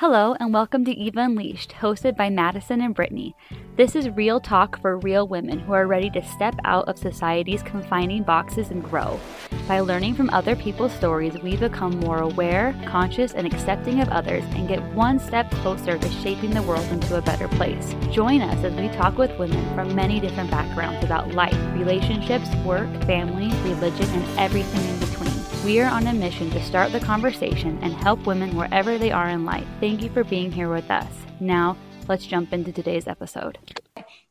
Hello, and welcome to Eva Unleashed, hosted by Madison and Brittany. This is real talk for real women who are ready to step out of society's confining boxes and grow. By learning from other people's stories, we become more aware, conscious, and accepting of others and get one step closer to shaping the world into a better place. Join us as we talk with women from many different backgrounds about life, relationships, work, family, religion, and everything in between. We are on a mission to start the conversation and help women wherever they are in life. Thank you for being here with us. Now, let's jump into today's episode.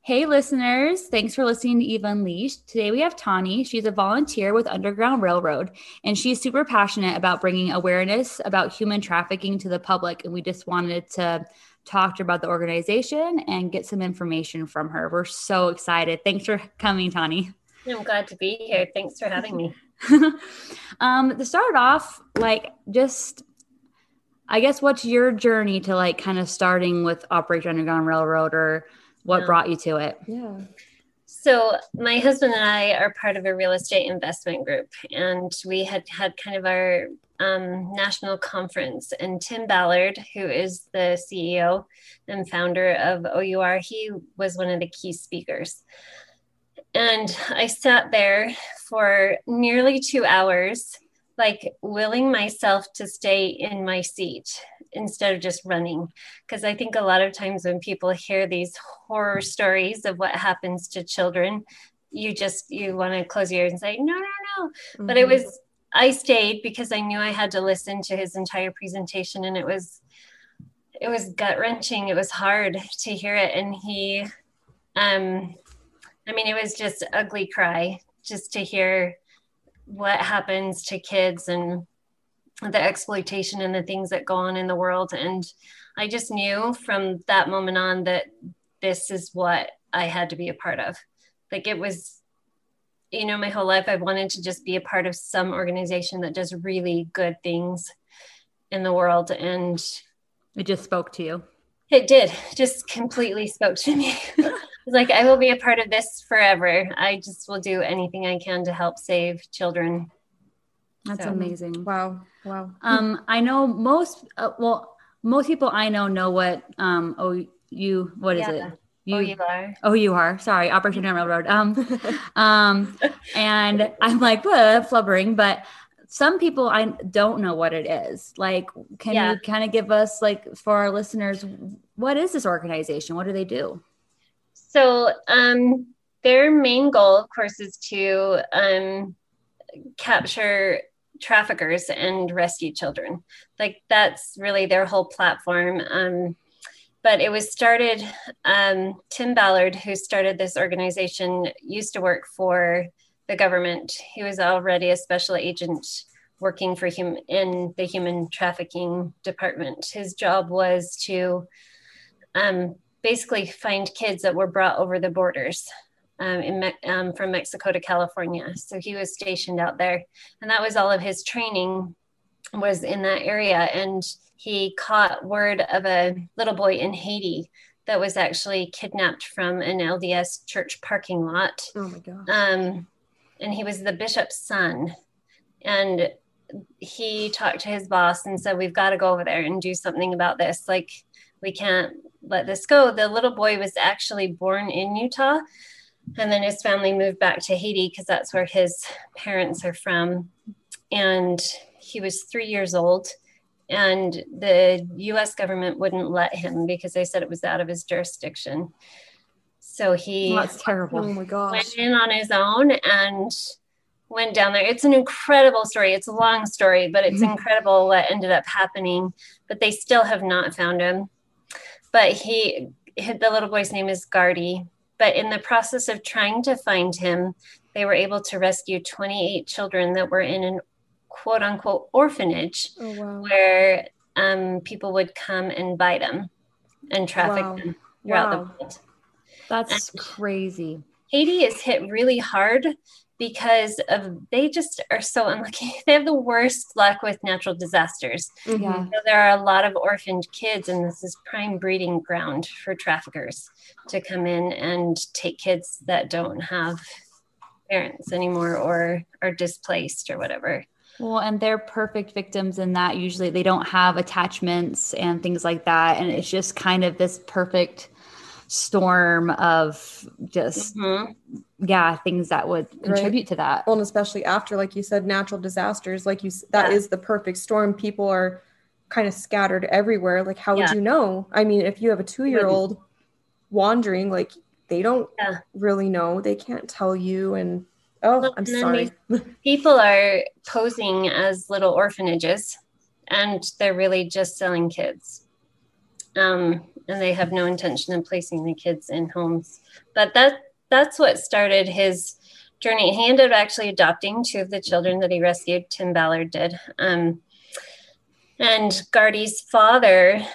Hey, listeners, thanks for listening to Eva Unleashed. Today we have Tani. She's a volunteer with Underground Railroad, and she's super passionate about bringing awareness about human trafficking to the public. And we just wanted to talk to her about the organization and get some information from her. We're so excited. Thanks for coming, Tani. I'm glad to be here. Thanks for having me. um, to start off, like just I guess what's your journey to like kind of starting with Operation Underground Railroad or what yeah. brought you to it? Yeah. So my husband and I are part of a real estate investment group, and we had had kind of our um, national conference. And Tim Ballard, who is the CEO and founder of OUR, he was one of the key speakers. And I sat there for nearly two hours, like willing myself to stay in my seat instead of just running. Because I think a lot of times when people hear these horror stories of what happens to children, you just you want to close your ears and say no no no mm-hmm. but it mm-hmm. was i stayed because i knew i had to listen to his entire presentation and it was it was gut wrenching it was hard to hear it and he um I mean, it was just ugly cry just to hear what happens to kids and the exploitation and the things that go on in the world. And I just knew from that moment on that this is what I had to be a part of. Like it was, you know, my whole life I've wanted to just be a part of some organization that does really good things in the world. And it just spoke to you. It did, just completely spoke to me. like, I will be a part of this forever. I just will do anything I can to help save children. That's so. amazing. Wow. Wow. Um, I know most, uh, well, most people I know know what, um, oh, you, what is yeah. it? You, oh, you are. Oh, you are. Sorry, Operation Railroad. Um, um, and I'm like, flubbering, but some people I don't know what it is. Like, can yeah. you kind of give us, like, for our listeners, what is this organization? What do they do? So, um, their main goal, of course, is to um, capture traffickers and rescue children. Like, that's really their whole platform. Um, but it was started, um, Tim Ballard, who started this organization, used to work for the government. He was already a special agent working for him in the human trafficking department. His job was to um, basically find kids that were brought over the borders um, in, um, from Mexico to California. So he was stationed out there, and that was all of his training was in that area. And he caught word of a little boy in Haiti that was actually kidnapped from an LDS church parking lot. Oh my god! Um, and he was the bishop's son, and he talked to his boss and said, "We've got to go over there and do something about this. Like, we can't let this go." The little boy was actually born in Utah, and then his family moved back to Haiti because that's where his parents are from. And he was three years old, and the U.S. government wouldn't let him because they said it was out of his jurisdiction. So he that's terrible. Oh my gosh. Went in on his own and went down there. It's an incredible story. It's a long story, but it's mm-hmm. incredible what ended up happening. But they still have not found him. But he, the little boy's name is Gardy. But in the process of trying to find him, they were able to rescue 28 children that were in an quote unquote orphanage oh, wow. where um, people would come and buy them and traffic wow. them throughout wow. the world. That's and crazy. Haiti is hit really hard because of they just are so unlucky. They have the worst luck with natural disasters. Mm-hmm. So there are a lot of orphaned kids, and this is prime breeding ground for traffickers to come in and take kids that don't have parents anymore or are displaced or whatever. Well, and they're perfect victims in that usually they don't have attachments and things like that. And it's just kind of this perfect storm of just, mm-hmm. yeah, things that would contribute right. to that. Well, and especially after, like you said, natural disasters, like you, that yeah. is the perfect storm. People are kind of scattered everywhere. Like, how yeah. would you know? I mean, if you have a two year old wandering, like, they don't yeah. really know, they can't tell you. And Oh, well, I'm sorry. people are posing as little orphanages and they're really just selling kids. Um, and they have no intention of placing the kids in homes. But that that's what started his journey. He ended up actually adopting two of the children that he rescued. Tim Ballard did. Um, and Gardy's father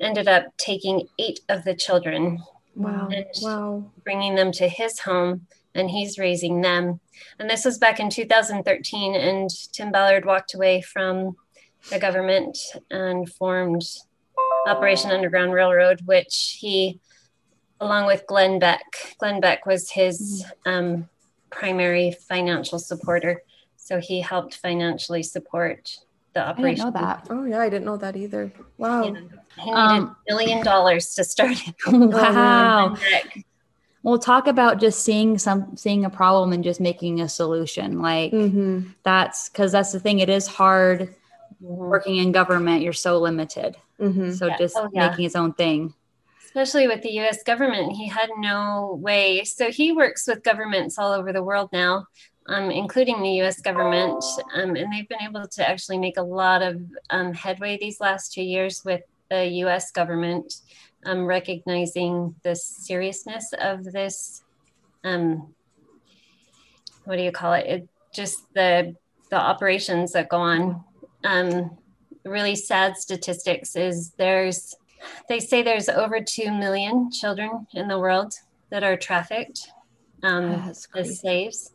ended up taking eight of the children. Wow. wow. Bringing them to his home and he's raising them. And this was back in 2013, and Tim Ballard walked away from the government and formed Operation Underground Railroad, which he, along with Glenn Beck, Glenn Beck was his um, primary financial supporter. So he helped financially support the operation. I didn't know that. Oh yeah, I didn't know that either. Wow. Yeah. He needed um, a million dollars to start it. Wow. We'll talk about just seeing some seeing a problem and just making a solution. Like mm-hmm. that's because that's the thing. It is hard mm-hmm. working in government. You're so limited. Mm-hmm. So yeah. just oh, yeah. making his own thing. Especially with the U.S. government, he had no way. So he works with governments all over the world now, um, including the U.S. government, um, and they've been able to actually make a lot of um, headway these last two years with the U.S. government um, recognizing the seriousness of this. Um, what do you call it? it? Just the the operations that go on. Um, really sad statistics is there's they say there's over two million children in the world that are trafficked um, as slaves.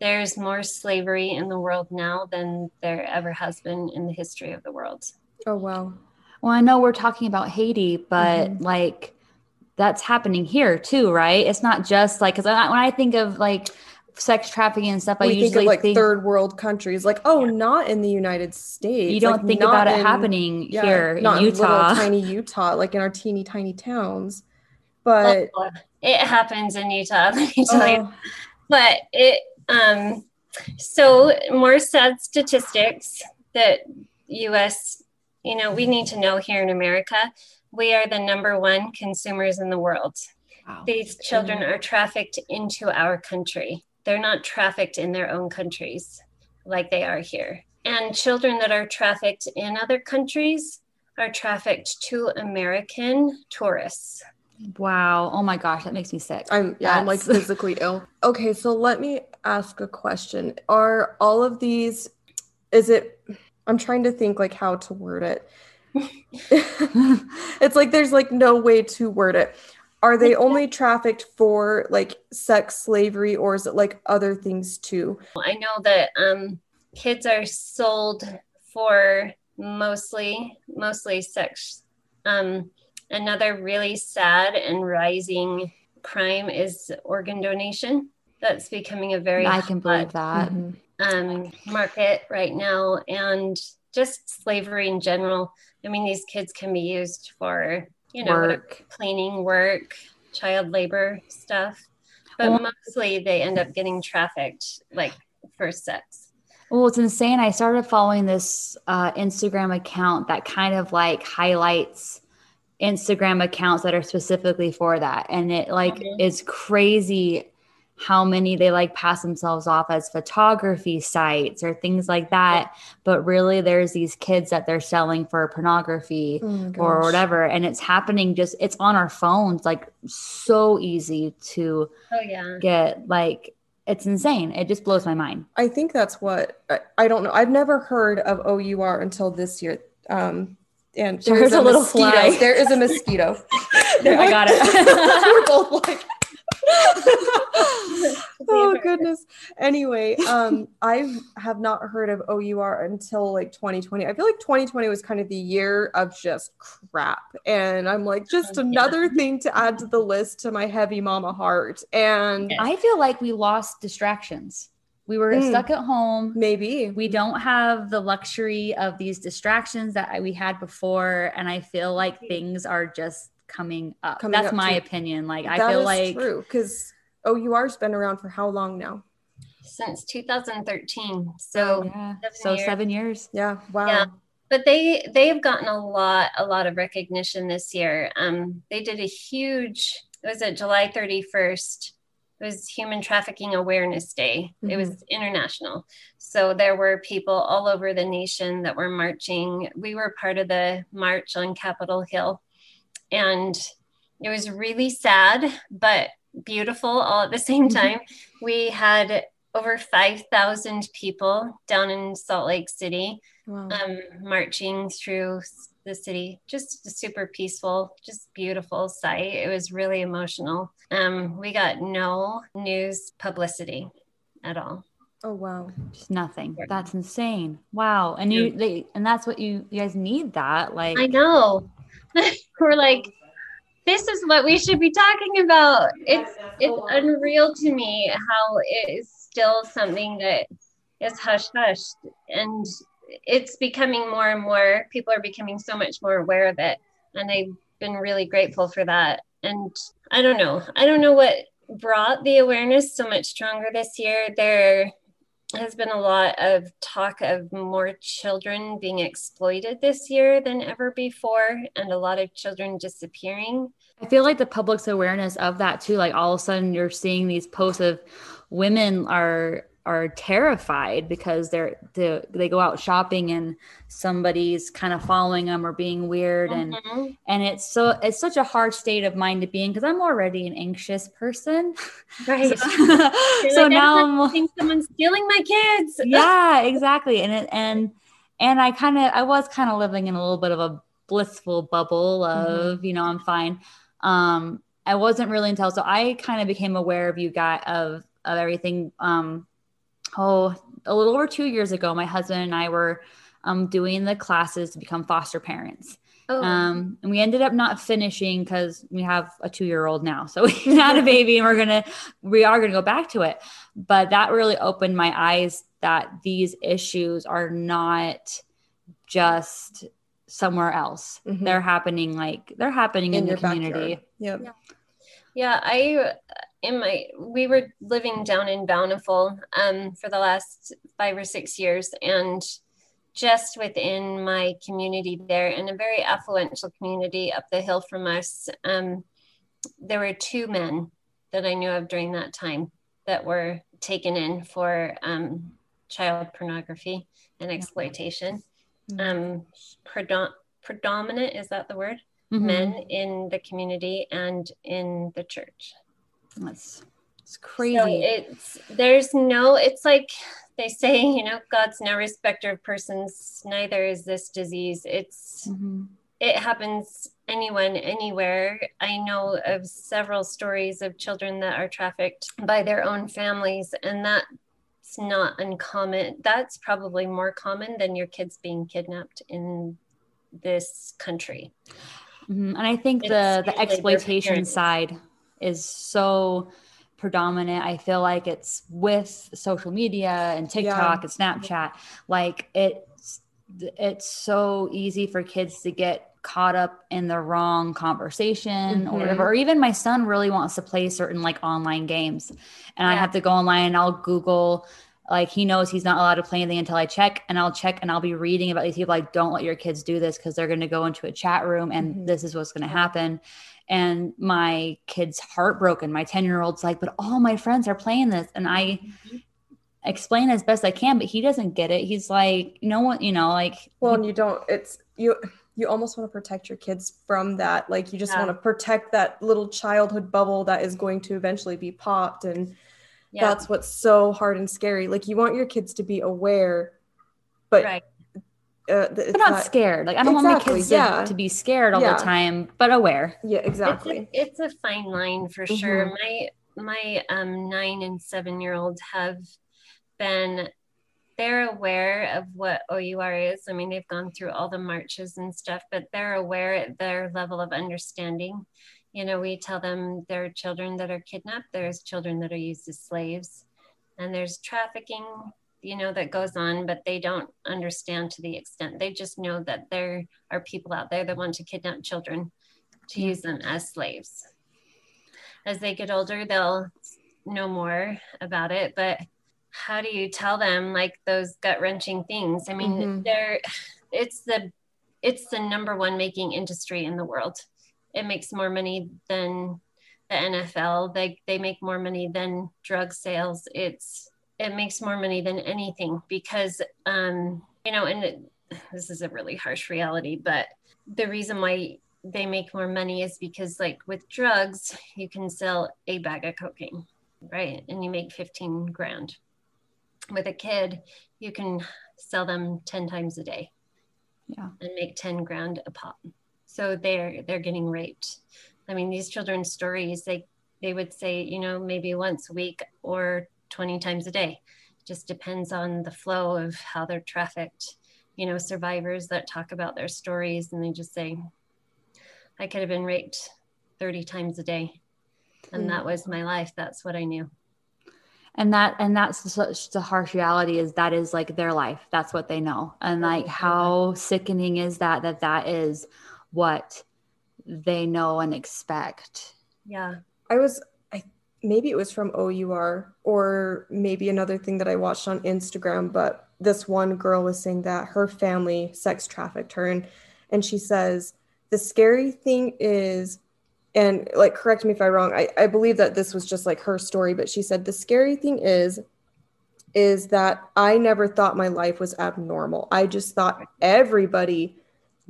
There's more slavery in the world now than there ever has been in the history of the world. Oh wow! Well, I know we're talking about Haiti, but mm-hmm. like that's happening here too, right? It's not just like because when I think of like sex trafficking and stuff, we I usually think of like think, third world countries, like oh, yeah. not in the United States. You don't like, think about in, it happening yeah, here not in Utah, in tiny Utah, like in our teeny tiny towns. But oh, it happens in Utah, let me tell you. But it um so more sad statistics that U.S you know, we need to know here in America, we are the number one consumers in the world. Wow. These children are trafficked into our country. They're not trafficked in their own countries like they are here. And children that are trafficked in other countries are trafficked to American tourists. Wow. Oh my gosh, that makes me sick. I'm yeah, I'm like physically ill. Okay, so let me ask a question. Are all of these is it I'm trying to think like how to word it. it's like there's like no way to word it. Are they only trafficked for like sex slavery or is it like other things too? I know that um kids are sold for mostly mostly sex. Um another really sad and rising crime is organ donation. That's becoming a very I can believe that. Mm-hmm um, market right now and just slavery in general. I mean, these kids can be used for, you know, work. cleaning work, child labor stuff, but well, mostly they end up getting trafficked like for sex. Well, it's insane. I started following this uh, Instagram account that kind of like highlights Instagram accounts that are specifically for that. And it like mm-hmm. is crazy how many they like pass themselves off as photography sites or things like that but really there's these kids that they're selling for pornography oh or whatever and it's happening just it's on our phones like so easy to oh yeah get like it's insane it just blows my mind i think that's what i, I don't know i've never heard of our until this year um and there's a, a, little mosquito. Fly. There is a mosquito. there, I got it. We're both like, oh goodness. Anyway, um, I have not heard of OUR until like 2020. I feel like 2020 was kind of the year of just crap, and I'm like just oh, another yeah. thing to add to the list to my heavy mama heart. And I feel like we lost distractions. we were Mm. stuck at home. Maybe. We don't have the luxury of these distractions that we had before. And I feel like things are just coming up. Coming That's up my to- opinion. Like, I That feel is like true because OUR's been around for how long now? since 2013. So, yeah, Seven so years. seven years. Yeah. Wow. Yeah. but they they've gotten a lot a lot of recognition this year. Um, they did a huge. It was at July 31st. It was Human Trafficking Awareness Day. It was international. So there were people all over the nation that were marching. We were part of the march on Capitol Hill. And it was really sad, but beautiful all at the same Mhm. time. We had over 5,000 people down in Salt Lake City Wow. um, marching through the city. Just a super peaceful, just beautiful sight. It was really emotional. Um, we got no news publicity at all. oh wow. Just nothing. That's insane. Wow. And you, they, and that's what you, you guys need that. Like, I know. We're like, this is what we should be talking about. It's it's unreal to me how it is still something that is hush hush, and it's becoming more and more people are becoming so much more aware of it. And i've been really grateful for that. And i don't know. I don't know what brought the awareness so much stronger this year. There has been a lot of talk of more children being exploited this year than ever before and a lot of children disappearing I feel like the public's awareness of that too. Like all of a sudden you're seeing these posts of women are are terrified because they're they, they go out shopping and somebody's kind of following them or being weird and Mhm. and it's so it's such a hard state of mind to be in because I'm already an anxious person. right so so like, now I'm think someone's stealing my kids yeah, exactly. And it, and and I kind of I was kind of living in a little bit of a blissful bubble of you know I'm fine. Um, I wasn't really until so I kind of became aware of you guys of of everything. Um, oh, a little over two years ago, my husband and I were um doing the classes to become foster parents. oh, Um, and we ended up not finishing because we have a two year old now. So we had a baby and we're going to, we are going to go back to it. But that really opened my eyes that these issues are not just somewhere else. Mhm. They're happening like they're happening in, In the your community. backyard. Yep. Yeah, I in my we were living down in Bountiful um for the last five or six years and just within my community there in a very affluential community up the hill from us um there were two men that I knew of during that time that were taken in for um child pornography and exploitation um predom- predominant is that the word Mhm. men in the community and in the church. That's it's crazy. So it's there's no it's like they say, you know, God's no respecter of persons, neither is this disease. It's Mhm. it happens anyone anywhere. I know of several stories of children that are trafficked by their own families and that's not uncommon. That's probably more common than your kids being kidnapped in this country. Mhm. And I think It's the the exploitation side is so predominant. I feel like it's with social media and TikTok and Snapchat. Like it's it's so easy for kids to get caught up in the wrong conversation or Mhm. whatever. Or even my son really wants to play certain like online games, and I have to go online and I'll Google. Like he knows he's not allowed to play anything until I check, and I'll check and I'll be reading about these people. Like, don't let your kids do this because they're going to go into a chat room and Mhm. this is what's going to happen. And my kid's heartbroken. My 10 year old's like, but all my friends are playing this. And I mm-hmm. explain as best I can, but he doesn't get it. He's like, no one, you know, like, Well, and you don't. It's you. You almost want to protect your kids from that. Like you just Yeah. want to protect that little childhood bubble that is going to eventually be popped, and Yeah. that's what's so hard and scary. Like you want your kids to be aware, but right. Uh, th- it's they're not scared. Like, I don't want Exactly, my kids yeah. to, to be scared all Yeah. the time, but aware. Yeah, It's exactly. a, it's a fine line for sure. Mhm. My my um, nine and seven year olds have been they're aware of what OUR is. I mean, they've gone through all the marches and stuff, but they're aware at their level of understanding. You know, we tell them there are children that are kidnapped, there's children that are used as slaves. and there's trafficking you know that goes on but they don't understand to the extent. They just know that there are people out there that want to kidnap children to use them as slaves. As they get older they'll know more about it but how do you tell them like those gut wrenching things? I mean mm-hmm. they're it's the it's the number one making industry in the world. It makes more money than the nfl they they make more money than drug sales. It's it makes more money than anything because um you know and it, this is a really harsh reality but the reason why they make more money is because like with drugs you can sell a bag of cocaine right? And you make 15 grand. With a kid you can sell them 10 times a day. Yeah. And make 10 grand a pop. So they're they're getting raped. I mean these children's stories they they would say you know maybe once a week or 20 times a day. Just depends on the flow of how they're trafficked you know survivors that talk about their stories and they just say i could have been raped 30 times a day. And mm. that was my life. That's what i knew. And that and that's such the harsh reality is that is like their life. That's what they know. And oh, like how sickening is that that that is what they know and expect. Yeah. I was i maybe it was from our or maybe another thing that i watched on instagram but this one girl was saying that her family sex trafficked her. And and she says the scary thing is and like correct me if i'm wrong I, I believe that this was just like her story but she said the scary thing is is that i never thought my life was abnormal. I just thought everybody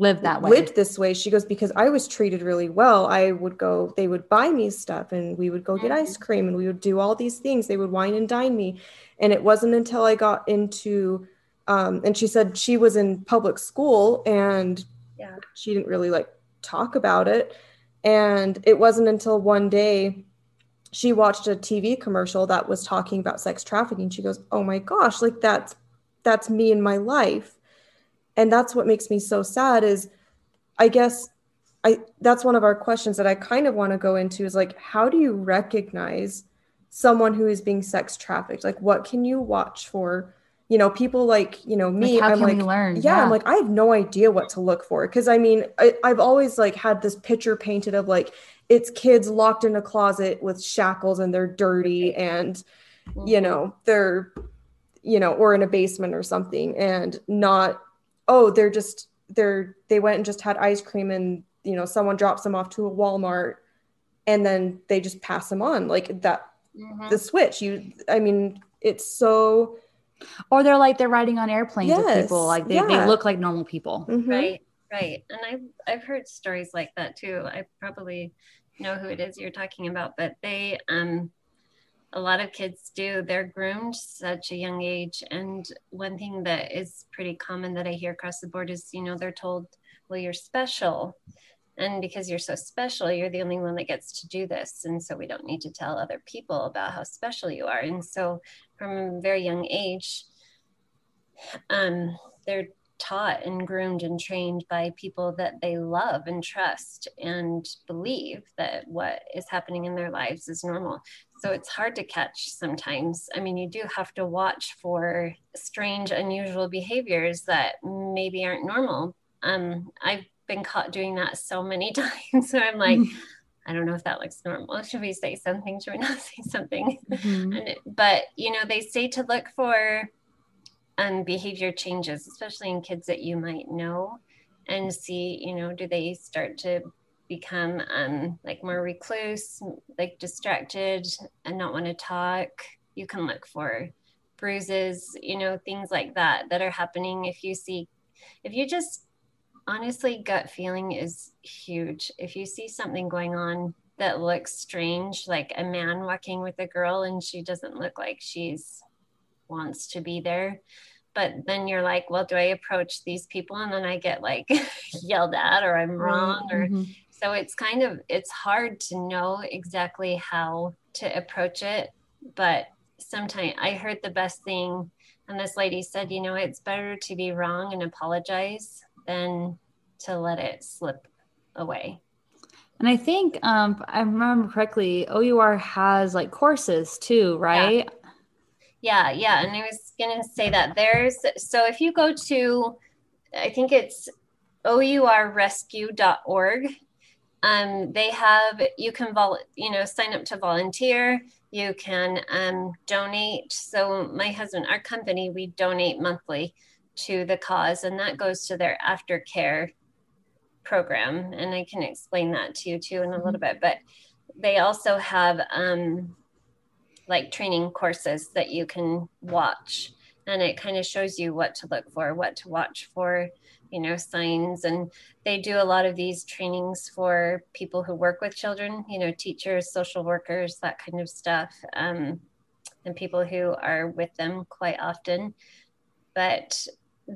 lived that way. Lived this way. She goes because i was treated really well. I would go they would buy me stuff and we would go get ice mm-hmm. cream and we would do all these things. They would wine and dine me. And it wasn't until i got into um, and she said she was in public school and yeah. she didn't really like talk about it. And it wasn't until one day she watched a TV commercial that was talking about sex trafficking. She goes, "Oh my gosh, like that's that's me in my life." And that's what makes me so sad is I guess I that's one of our questions that I kind of want to go into is like how do you recognize someone who is being sex trafficked? Like what can you watch for you know, people like, you know, me, like I'm like, learn? Yeah, yeah, I'm like, I have no idea what to look for. Cause I mean, I, I've always like had this picture painted of like, it's kids locked in a closet with shackles and they're dirty and, mm-hmm. you know, they're, you know, or in a basement or something and not, oh, they're just, they're, they went and just had ice cream and, you know, someone drops them off to a Walmart and then they just pass them on like that, mm-hmm. the switch. You, I mean, it's so, or they're like they're riding on airplanes yes. with people like they, yeah. they look like normal people mm-hmm. right right and i've i've heard stories like that too i probably know who it is you're talking about but they um a lot of kids do they're groomed such a young age. And one thing that is pretty common that i hear across the board is you know they're told well you're special. And because you're so special you're the only one that gets to do this. And so we don't need to tell other people about how special you are. And so from a very young age um, they're taught and groomed and trained by people that they love and trust and believe that what is happening in their lives is normal. So it's hard to catch sometimes. I mean, you do have to watch for strange, unusual behaviors that maybe aren't normal. Um, I've been caught doing that so many times. So I'm like, mm-hmm. I don't know if that looks normal. Should we say something? Should we not say something? Mm-hmm. And, but you know, they say to look for um, behavior changes, especially in kids that you might know, and see, you know, do they start to become um, like more recluse, like distracted, and not want to talk? You can look for bruises, you know, things like that that are happening. If you see, if you just honestly, gut feeling is huge. If you see something going on that looks strange, like a man walking with a girl and she doesn't look like she's wants to be there, but then you're like, well, do I approach these people? And then I get like yelled at or I'm wrong or mm-hmm. So it's kind of it's hard to know exactly how to approach it. But sometimes I heard the best thing and this lady said, you know, it's better to be wrong and apologize than to let it slip away. And I think um, I remember correctly, OUR has like courses too, right? Yeah, yeah. And I was going to say that there's, so if you go to, I think it's ourrescue.org, um, they have, you can, vol- you know, sign up to volunteer, you can um, donate. So my husband, our company, we donate monthly to the cause and that goes to their aftercare program. And I can explain that to you too in a little bit, but they also have um, like training courses that you can watch and it kind of shows you what to look for what to watch for you know signs. And they do a lot of these trainings for people who work with children you know teachers social workers that kind of stuff um, and people who are with them quite often. But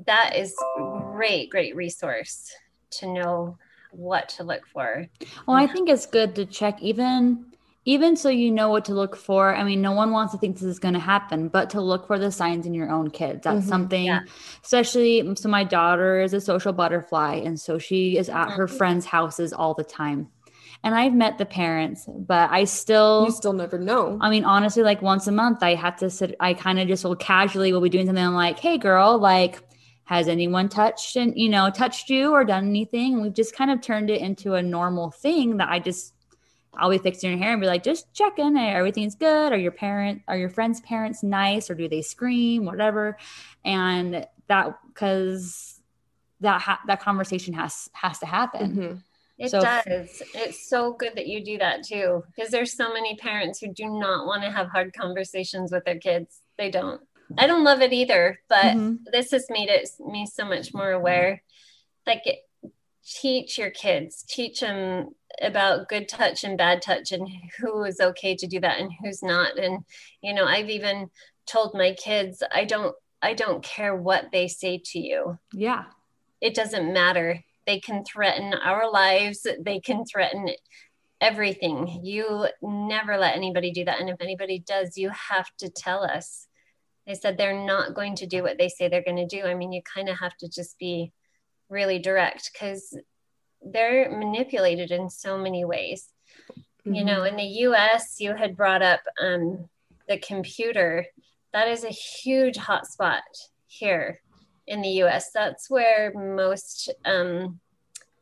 that is great great resource to know what to look for. Well i think it's good to check even even so you know what to look for i mean no one wants to think this is going to happen but to look for the signs in your own kids that's mm-hmm, something yeah. especially so my daughter is a social butterfly and so she is at her friends houses all the time and I've met the parents, but I still you still never know. I mean, honestly, like once a month, I have to sit. I kind of just will casually will be doing something. I'm like, "Hey, girl, like, has anyone touched and you know touched you or done anything?" And we've just kind of turned it into a normal thing that I just I'll be fixing your hair and be like, just checking, everything's good. Are your parent, are your friends' parents nice, or do they scream, whatever? And that because that ha- that conversation has has to happen. Mm-hmm. It so, does. It's so good that you do that too, because there's so many parents who do not want to have hard conversations with their kids. They don't. I don't love it either, but mm-hmm. this has made it me so much more aware. Like, teach your kids, teach them about good touch and bad touch and who is okay to do that and who's not. And you know i've even told my kids i don't i don't care what they say to you. Yeah. It doesn't matter. They can threaten our lives. They can threaten everything. You never let anybody do that. And if anybody does you have to tell us. They said they're not going to do what they say they're going to do. I mean you kind of have to just be really direct because they're manipulated in so many ways. Mm-hmm. You know, in the US, you had brought up um, the computer. That is a huge hotspot here in the US. That's where most um,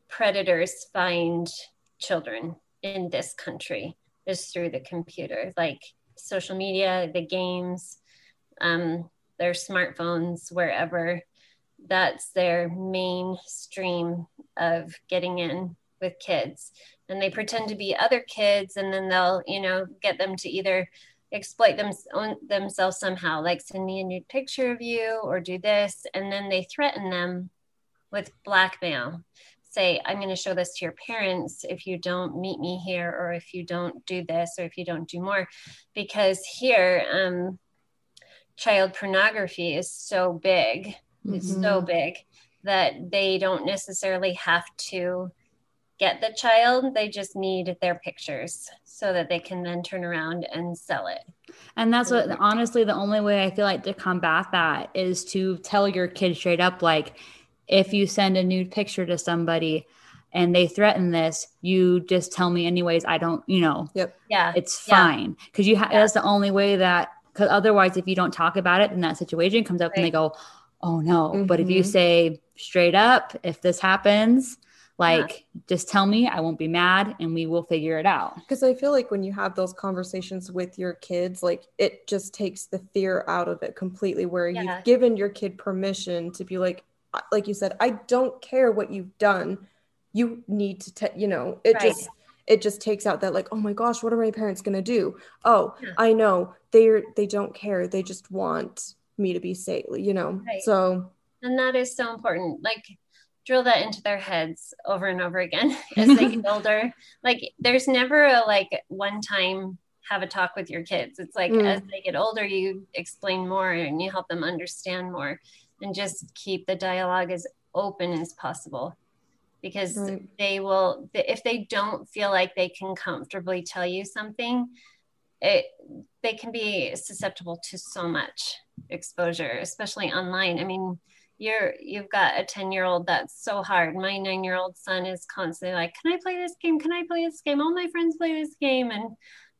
predators find children in this country is through the computer, like social media, the games, um, their smartphones, wherever that's their main stream of getting in with kids. And they pretend to be other kids and then they'll you know get them to either exploit them themselves somehow. Like send me a nude picture of you or do this. And then they threaten them with blackmail. Say i'm going to show this to your parents if you don't meet me here or if you don't do this or if you don't do more. Because here um, child pornography is so big mm-hmm. is so big that they don't necessarily have to get the child. They just need their pictures so that they can then turn around and sell it. And that's what honestly the only way i feel like to combat that is to tell your kid straight up like if you send a nude picture to somebody and they threaten this you just tell me anyways. I don't you know yep. Yeah. it's fine. Because you ha- yeah. that's the only way that because otherwise if you don't talk about it then that situation comes up right. and they go oh no. Mm-hmm. But if you mm-hmm. say straight up, if this happens, like yeah. just tell me, I won't be mad and we will figure it out. Because I feel like when you have those conversations with your kids, like it just takes the fear out of it completely, where yeah. you've given your kid permission to be like, like you said, I don't care what you've done. You need to, te- you know, it right. just it just takes out that like oh my gosh what are my parents going to do oh yeah. i know they're they don't care they just want me to be safe, you know. Right. So and that is so important. Like drill that into their heads over and over again as they get older. Like there's never a like one time have a talk with your kids. It's like mm. as they get older, you explain more and you help them understand more and just keep the dialogue as open as possible because right. they will if they don't feel like they can comfortably tell you something it they can be susceptible to so much exposure, especially online. I mean, you're you've got a 10 year old that's so hard. My nine year old son is constantly like, Can I play this game? Can I play this game? All my friends play this game. And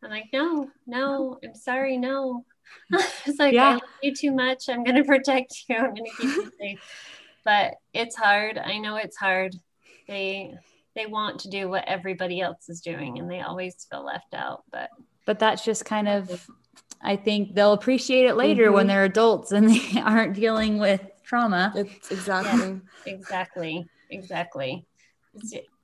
I'm like, No, no, I'm sorry, no. it's like yeah. I love you too much. I'm going to protect you. I'm going to keep you safe. But it's hard. I know it's hard. They they want to do what everybody else is doing, and they always feel left out. But but that's just kind of I think they'll appreciate it later mm-hmm. when they're adults and they aren't dealing with trauma. It's exactly. Yeah, exactly. Exactly.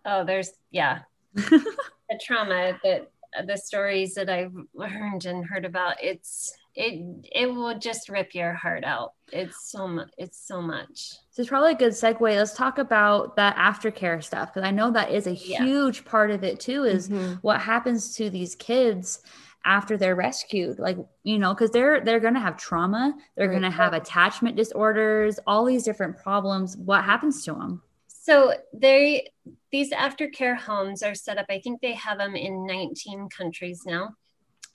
Oh, there's yeah. the trauma that the stories that I've learned and heard about, it's it it will just rip your heart out. It's so much. It's so much. So it's probably a good segue. Let's talk about that aftercare stuff because I know that is a yeah. huge part of it too. Is mm-hmm. what happens to these kids after they're rescued like you know because they're they're going to have trauma they're right. going to have attachment disorders all these different problems. What happens to them so they these aftercare homes are set up i think they have them in 19 countries now.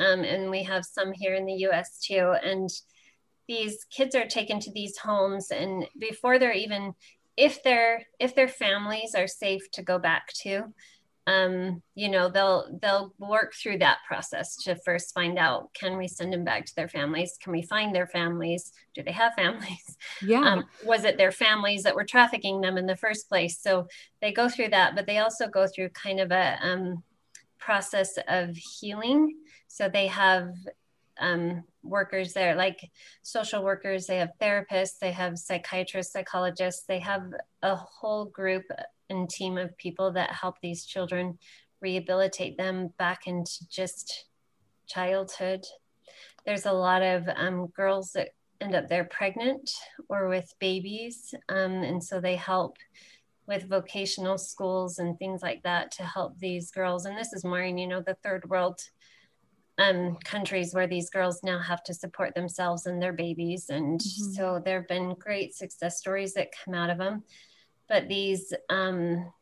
Um, and we have some here in the us too. And these kids are taken to these homes and before they're even if their if their families are safe to go back to um, you know they'll they'll work through that process to first find out can we send them back to their families? Can we find their families? Do they have families? Yeah. Um, was it their families that were trafficking them in the first place? So they go through that but they also go through kind of a um, process of healing. So they have um, workers there, like social workers, they have therapists, they have psychiatrists, psychologists, they have a whole group and team of people that help these children rehabilitate them back into just childhood. There's a lot of um, girls that end up there pregnant or with babies, um, and so they help with vocational schools and things like that to help these girls. And this is more in, you know, the third world um, countries where these girls now have to support themselves and their babies. And mm-hmm. so there have been great success stories that come out of them but these um,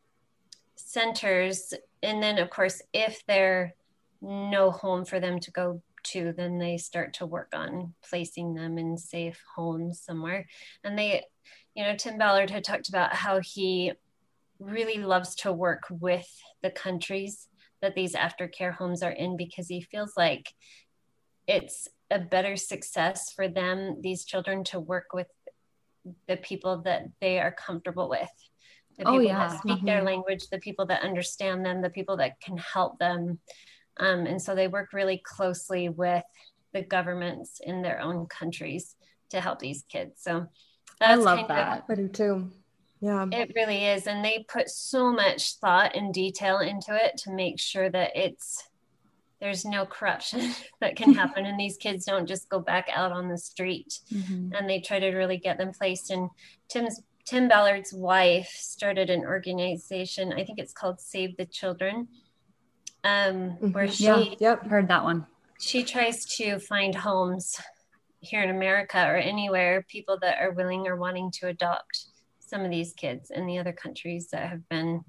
centers, and then of course, if they're no home for them to go to, then they start to work on placing them in safe homes somewhere. And they, you know, Tim Ballard had talked about how he really loves to work with the countries that these aftercare homes are in because he feels like it's a better success for them, these children, to work with the people that they are comfortable with. The oh, people oh, yeah. that speak mm-hmm. their language the people that understand them the people that can help them. Um, and so they work really closely with the governments in their own countries to help these kids. So i love that of, i do too. Yeah. It really is. And they put so much thought and detail into it to make sure that it's there's no corruption that can happen and these kids don't just go back out on the street mm-hmm. and they try to really get them placed and tim's tim ballard's wife started an organization i think it's called save the children um, mm-hmm. where she yeah, yep heard that one she tries to find homes here in america or anywhere people that are willing or wanting to adopt some of these kids in the other countries that have been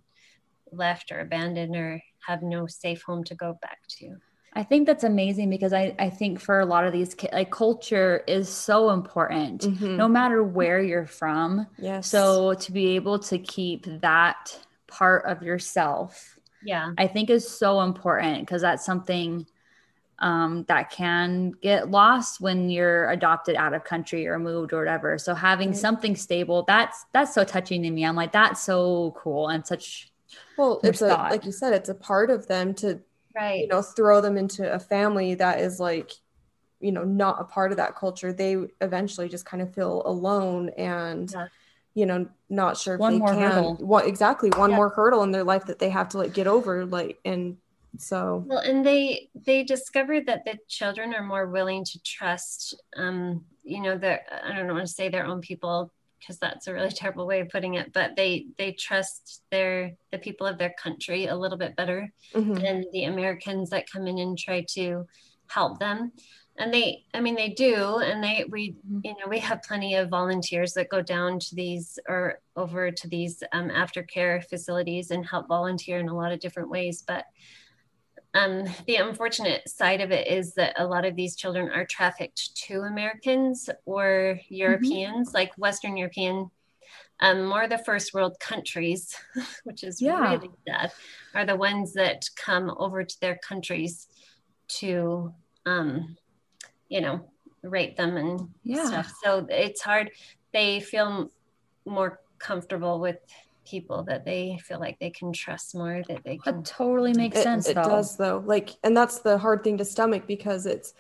left or abandoned or have no safe home to go back to. I think that's amazing because I, I think for a lot of these kids, like culture is so important mm-hmm. no matter where you're from. Yes. So to be able to keep that part of yourself, yeah, I think is so important because that's something um, that can get lost when you're adopted out of country or moved or whatever. So having mm-hmm. something stable, that's that's so touching to me. I'm like, that's so cool and such well it's a like you said it's a part of them to right you know throw them into a family that is like you know not a part of that culture they eventually just kind of feel alone and yeah. you know not sure one more can. hurdle what exactly one yeah. more hurdle in their life that they have to like get over like and so well and they they discovered that the children are more willing to trust um you know the i don't want to say their own people because that's a really terrible way of putting it but they they trust their the people of their country a little bit better mm-hmm. than the americans that come in and try to help them and they i mean they do and they we mm-hmm. you know we have plenty of volunteers that go down to these or over to these um, aftercare facilities and help volunteer in a lot of different ways but um, the unfortunate side of it is that a lot of these children are trafficked to Americans or Europeans, mm-hmm. like Western European, um, more the first world countries, which is yeah. really sad, are the ones that come over to their countries to, um, you know, rape them and Yeah. stuff. So it's hard. They feel more comfortable with people that they feel like they can trust more, that they can. That totally makes it, sense it though. does though like and that's the hard thing to stomach because it's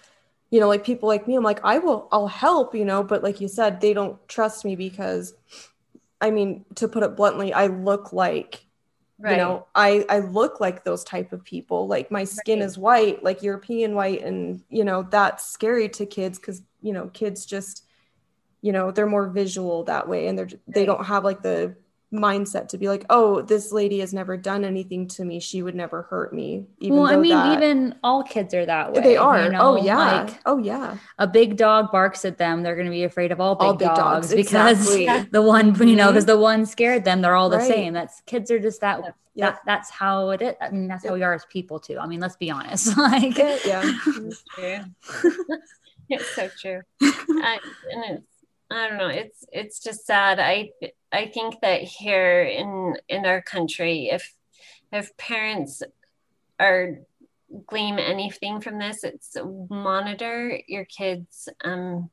you know like people like me i'm like i will i'll help you know but like you said they don't trust me because i mean to put it bluntly i look like you know i i look like those type of people like my skin Right. is white like european white and you know that's scary to kids because you know kids just you know they're more visual that way and they're they Right. don't have like the mindset to be like oh this lady has never done anything to me she would never hurt me even well, I mean, that- even all kids are that way. they are you know? oh yeah Like, oh yeah a big dog barks at them, they're going to be afraid of all big, All big dogs, dogs, because exactly. the one, you know, mm-hmm. because the one scared them, they're all the Right. same. That's kids are just that. Yep. That, that's how it is. I mean, that's how we are as people too. I mean, let's be honest. like, yeah, yeah. It's it's so true. I, and it's I don't know. It's it's just sad. I I think that here in in our country, if if parents are glean anything from this, it's monitor your kids' um,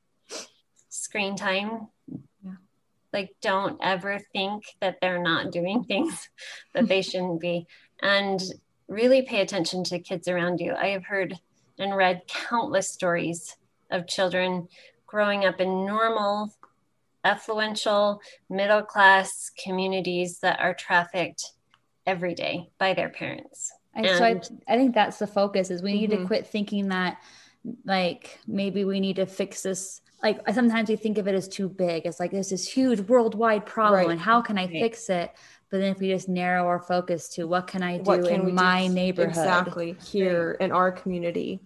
screen time. Yeah. Like, don't ever think that they're not doing things that they shouldn't be, and really pay attention to kids around you. I have heard and read countless stories of children growing up in normal, affluential, middle class communities that are trafficked every day by their parents. I, so I, I think that's the focus is we need to Mhm. quit thinking that like maybe we need to fix this like sometimes we think of it as too big it's like there's this huge worldwide problem Right. and how can i Right. fix it but then if we just narrow our focus to what can i do can we in do my neighborhood exactly here in our community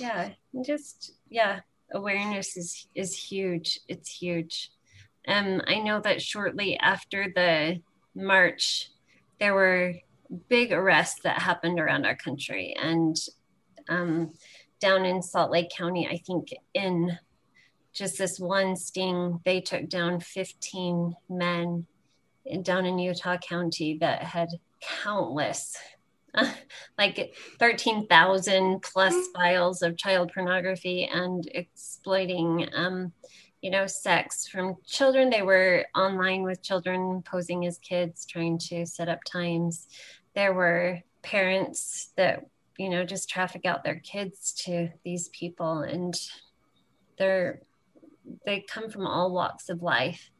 yeah just yeah awareness is is huge. It's huge. Um i know that shortly after the march there were big arrests that happened around our country. And um down in salt lake county i think in just this one sting they took down 15 men down in utah county that had countless like 13,000 plus files of child pornography and exploiting, um, you know, sex from children. They were online with children posing as kids, trying to set up times. There were parents that, you know, just traffic out their kids to these people, and they're they come from all walks of life.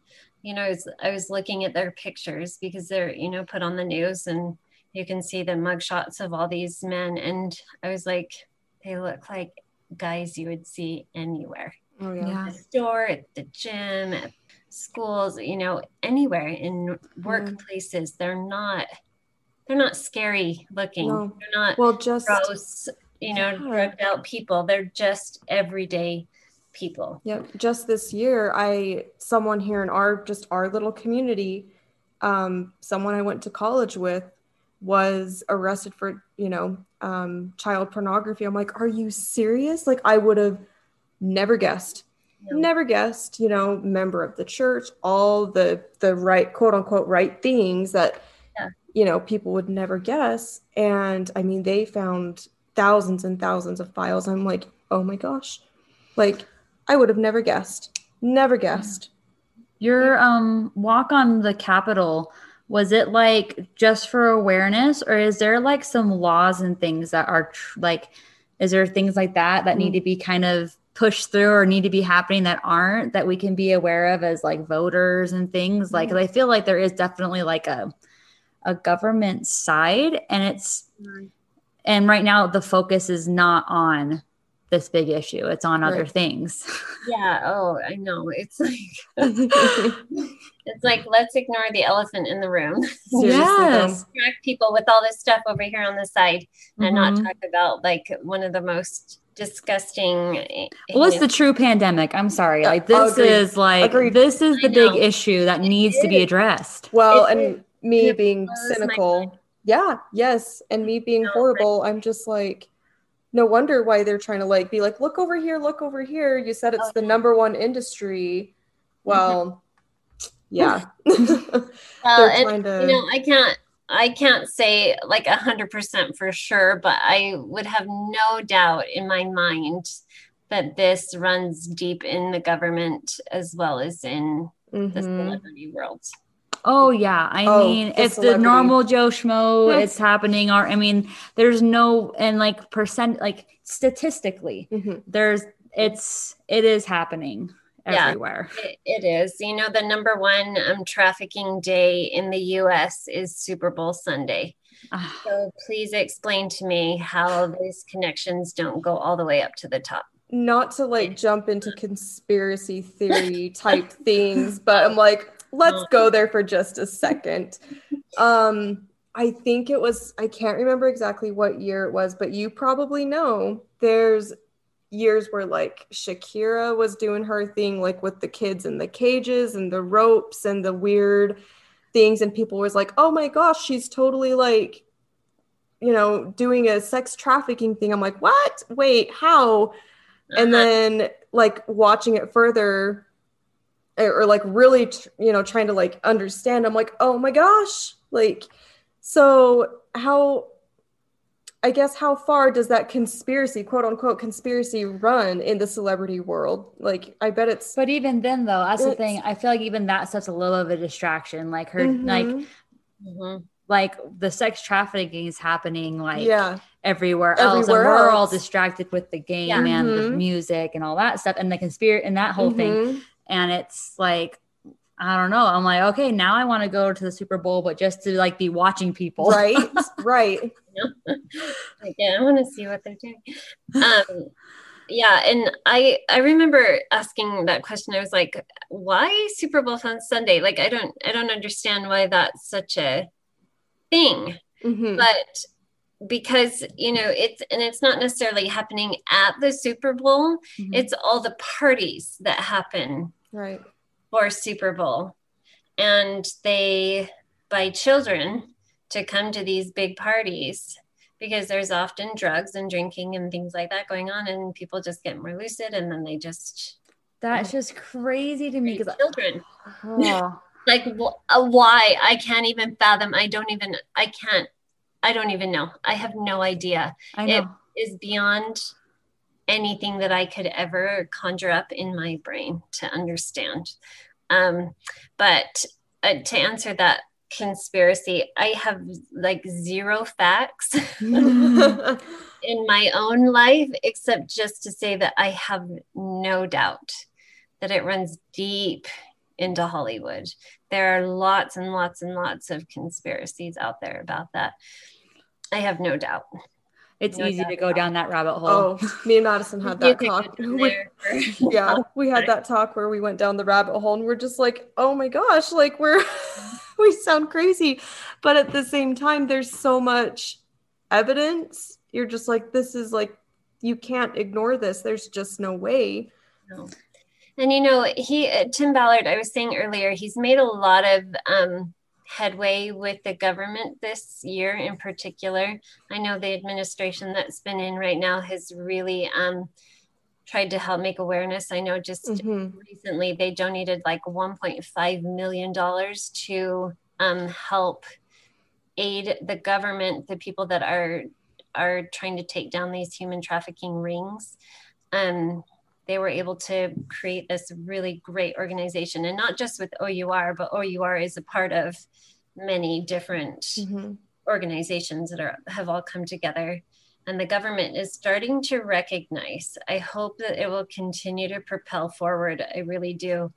You know, I was, I was looking at their pictures because they're, you know, put on the news and you can see the mugshots of all these men and i was like they look like guys you would see anywhere. Oh yeah, yeah. At the store at the gym at schools you know anywhere in workplaces. They're not they're not scary looking. No. they're not well just gross you know Yeah. drugged out people. They're just everyday people. Yep. Just this year, I someone here in our just our little community, um, someone I went to college with was arrested for, you know, um, child pornography. I'm like, are you serious? Like I would have never guessed. Never guessed, you know, member of the church, all the the right quote unquote right things that Yeah. you know people would never guess. And I mean, they found thousands and thousands of files. I'm like, oh my gosh. Like I would have never guessed. Never guessed. your um walk on the capitol was it like just for awareness or is there like some laws and things that are tr- like is there things like that that need Mm. to be kind of pushed through or need to be happening that aren't that we can be aware of as like voters and things? Like 'cause i feel like there is definitely like a a government side and it's and right now the focus is not on this big issue it's on other things. Yeah oh i know it's like it's like let's ignore the elephant in the room Seriously, though. Yes. distract people with all this stuff over here on the side and not Mhm. talk about like one of the most disgusting eh, Well, it's the true pandemic. I'm sorry. Yeah, Like this agreed. is like Agreed. this is the big issue that needs to be addressed. Well, It and me it being cynical. Yeah, yes. And me being No, like- horrible, I'm just like, no wonder why they're trying to like be like, look over here, look over here. You said it's Oh, the number one industry. Well, yeah. well, and, to you know i can't i can't say like a hundred percent for sure but i would have no doubt in my mind that this runs deep in the government as well as in Mhm. the celebrity world. Oh yeah, I Oh, mean, the if the normal Joe schmo, Yes. it's happening. Or I mean, there's no and like percent, like statistically, Mhm. there's it's it is happening Yeah. It, it is. You know, the number one um, trafficking day in the US is Super Bowl Sunday. Ah, So please explain to me how these connections don't go all the way up to the top. Not to like jump into conspiracy theory type things, but I'm like, let's go there for just a second. Um, I think it was, I can't remember exactly what year it was, but you probably know there's years where like Shakira was doing her thing, like with the kids in the cages and the ropes and the weird things, and people was like, oh my gosh, she's totally like, you know, doing a sex trafficking thing. I'm like, what? Wait, how? And then like watching it further or, or, like really tr- you know trying to like understand i'm like oh my gosh like so how i guess how far does that conspiracy quote unquote conspiracy run in the celebrity world like i bet it's But even then, though, that's the thing. I feel like even that stuff's a little of a distraction. Like her, like Mhm. Mhm. like the sex trafficking is happening like yeah everywhere else, Everywhere and we're all distracted with the game Yeah. and the Mhm. music and all that stuff, and the conspiracy and that whole thing. Mhm. and it's like I don't know. I'm like, okay, now I want to go to the Super Bowl, but just to like be watching people. right right Like, yeah, I want to see what they're doing. Um, yeah, and I I remember asking that question. I was like, why Super Bowl on Sunday? Like, I don't I don't understand why that's such a thing. Mhm. But because you know it's and it's not necessarily happening at the Super Bowl. Mhm. It's all the parties that happen right for Super Bowl. And they buy children to come to these big parties because there's often drugs and drinking and things like that going on, and people just get more lucid and then they just That's just crazy to me because children. oh, Like, uh, why? I can't even fathom. I don't even, I can't, I don't even know. I have no idea. I know. It is beyond anything that I could ever conjure up in my brain to understand. Um, but uh, to answer that conspiracy, I have like zero facts in my own life, except just to say that I have no doubt that it runs deep into Hollywood. There are lots and lots and lots of conspiracies out there about that. I have no doubt. It's no easy doubt to go about down that rabbit hole. oh me and madison had that talk. We- yeah we had that talk where we went down the rabbit hole and we're just like oh my gosh like we're we sound crazy. But at the same time there's so much evidence. You're just like this is like you can't ignore this. There's just no way. No. And you know, he uh, Tim Ballard, I was saying earlier, he's made a lot of um, headway with the government this year in particular. I know the administration that's been in right now has really um, tried to help make awareness. I know just Mhm. recently they donated like 1.5 million dollars to um, help aid the government, the people that are are trying to take down these human trafficking rings. Um, they were able to create this really great organization, and not just with OUR, but OUR is a part of many different Mhm. organizations that are have all come together. And the government is starting to recognize i hope that it will continue to propel forward. I really do.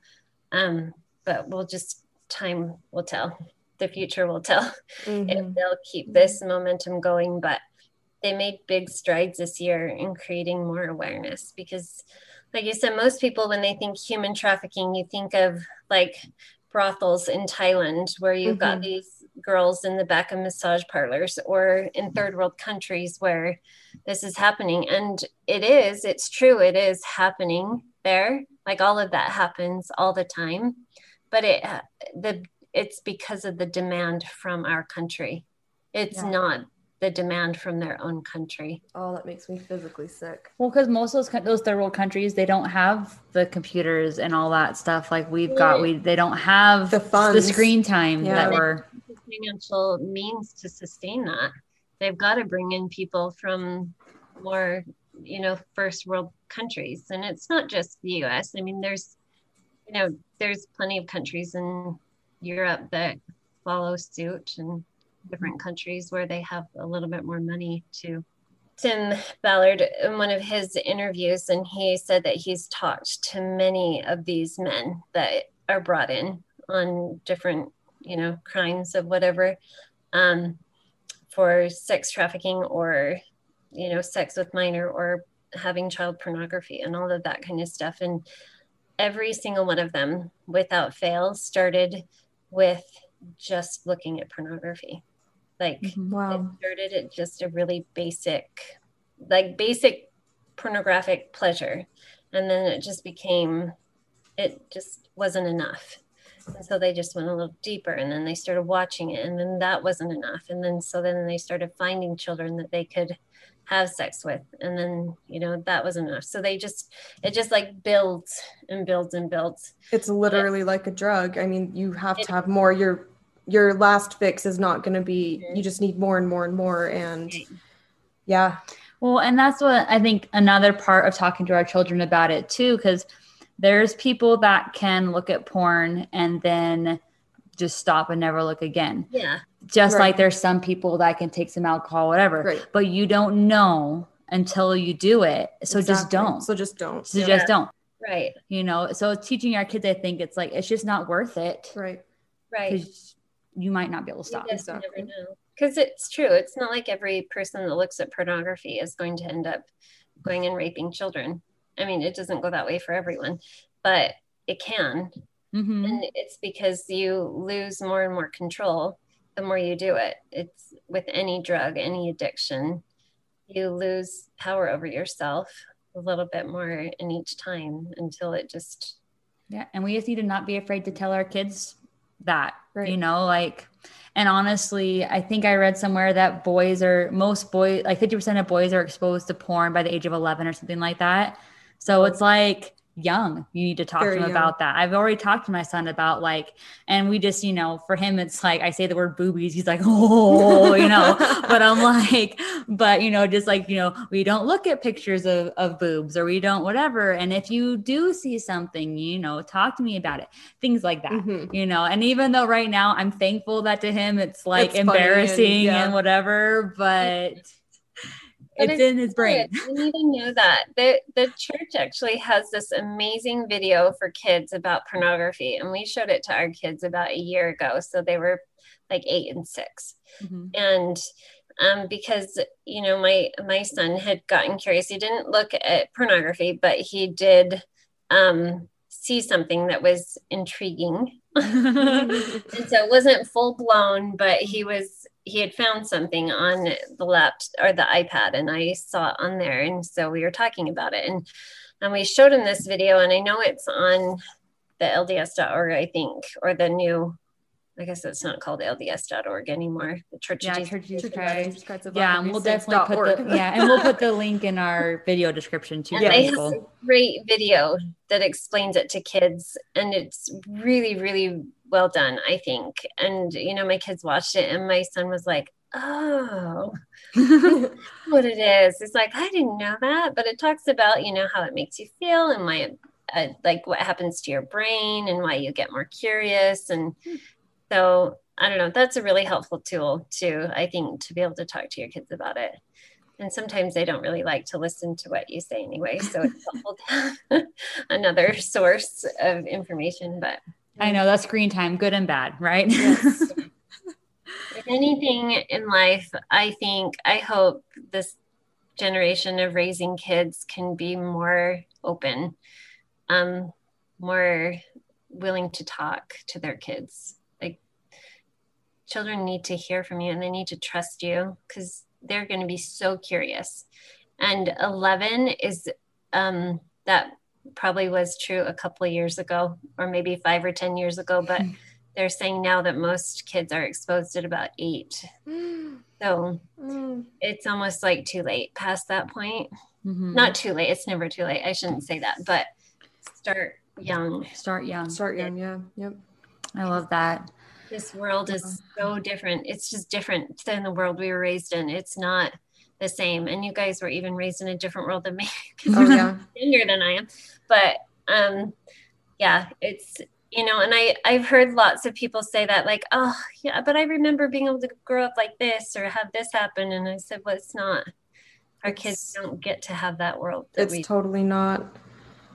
Um, but we'll just time will tell. The future will tell. Mhm. if they'll keep this momentum going. But they made big strides this year in creating more awareness because like you said most people when they think human trafficking you think of like brothels in thailand where you've got Mhm. these girls in the back of massage parlors or in third world countries where this is happening and it is it's true it is happening there like all of that happens all the time but it the it's because of the demand from our country it's Yeah. not the demand from their own country oh that makes me physically sick Well, because most of those those third world countries they don't have the computers and all that stuff like we've got. We they don't have The funds. the screen time Yeah. that we're. financial means to sustain that they've got to bring in people from more you know, first world countries. And it's not just the US. I mean, there's, you know, there's plenty of countries in Europe that follow suit and different countries where they have a little bit more money to Tim Ballard in one of his interviews, and he said that he's talked to many of these men that are brought in on different, you know, crimes of whatever, um, for sex trafficking or, you know, sex with minor or having child pornography and all of that kind of stuff. And every single one of them, without fail, started with just looking at pornography. Like Mm-hmm. Wow. it started at just a really basic, like basic pornographic pleasure. And then it just became, it just wasn't enough. And so they just went a little deeper and then they started watching it. And then that wasn't enough. And then so then they started finding children that they could have sex with. And then, you know, that was enough. So they just, it just like builds and builds and builds. It's literally like a drug. I mean, you have It- to have more. Your your last fix is not going to be. Mhm. You just need more and more and more. And yeah, Well, and that's what I think another part of talking to our children about it too, because there's people that can look at porn and then just stop and never look again. Yeah. Just Right. like there's some people that can take some alcohol, whatever, Right. but you don't know until you do it. So just don't. So just don't. So Yeah. just don't. Right. You know, so teaching our kids, I think it's like it's just not worth it Right. Right. You might not be able to stop. never know. Because it's true. It's not like every person that looks at pornography is going to end up going and raping children. I mean, it doesn't go that way for everyone, but it can. Mhm. And it's because you lose more and more control the more you do it. It's with any drug, any addiction, you lose power over yourself a little bit more in each time until it just, Yeah, and we just need to not be afraid to tell our kids that, Right. you know, like, and honestly, I think I read somewhere that boys are most boys, like 50% of boys are exposed to porn by the age of 11 or something like that. So it's like young. You need to talk Very to him young. about that. I've already talked to my son about like, and we just, you know, for him, it's like I say the word boobies, he's like, oh, you know, but I'm like, but you know, just like, you know, we don't look at pictures of, of boobs or we don't whatever. And if you do see something, you know, talk to me about it. Things like that. Mhm. You know, and even though right now I'm thankful that to him it's like It's funny and- embarrassing and, whatever, but But it's in his brain. I need to know that. The the church actually has this amazing video for kids about pornography, and we showed it to our kids about a year ago. So they were like eight and six, Mhm. and um, because you know my my son had gotten curious, he didn't look at pornography, but he did um, see something that was intriguing. and so it wasn't full blown, but he was he had found something on the laptop or the iPad, and I saw it on there, and so we were talking about it, and and we showed him this video, and I know it's on the LDS.org, I think, or the new. I guess it's not called LDS.org anymore. The Church Yeah, of Jesus. Church Christ. Christ Yeah, and we'll definitely put the yeah, and we'll put the link in our video description too. For they great video that explains it to kids, and it's really, really well done, I think. And you know, my kids watched it, and my son was like, "Oh, what it is?" It's like I didn't know that, but it talks about you know how it makes you feel and why, it, uh, like what happens to your brain and why you get more curious, and so I don't know. That's a really helpful tool too, I think, to be able to talk to your kids about it and sometimes they don't really like to listen to what you say anyway so it's helpful to have another source of information but I know that's screen time, good and bad, right? Yes. if anything in life i think i hope this generation of raising kids can be more open um more willing to talk to their kids like children need to hear from you and they need to trust you because they're going to be so curious and 11 is um that probably was true a couple of years ago or maybe five or ten years ago but they're saying now that most kids are exposed at about eight so Mm. it's almost like too late past that point Mhm. not too late it's never too late i shouldn't say that but start young start young. Start young, yeah. Yep. I love that. this world is so different it's just different than the world we were raised in it's not the same. And you guys were even raised in a different world than me because oh, yeah. younger than I am. But um, yeah, it's you know, and I I've heard lots of people say that like, oh yeah, but I remember being able to grow up like this or have this happen, and I said, well, it's not. Our kids don't get to have that world. That it's we, totally not.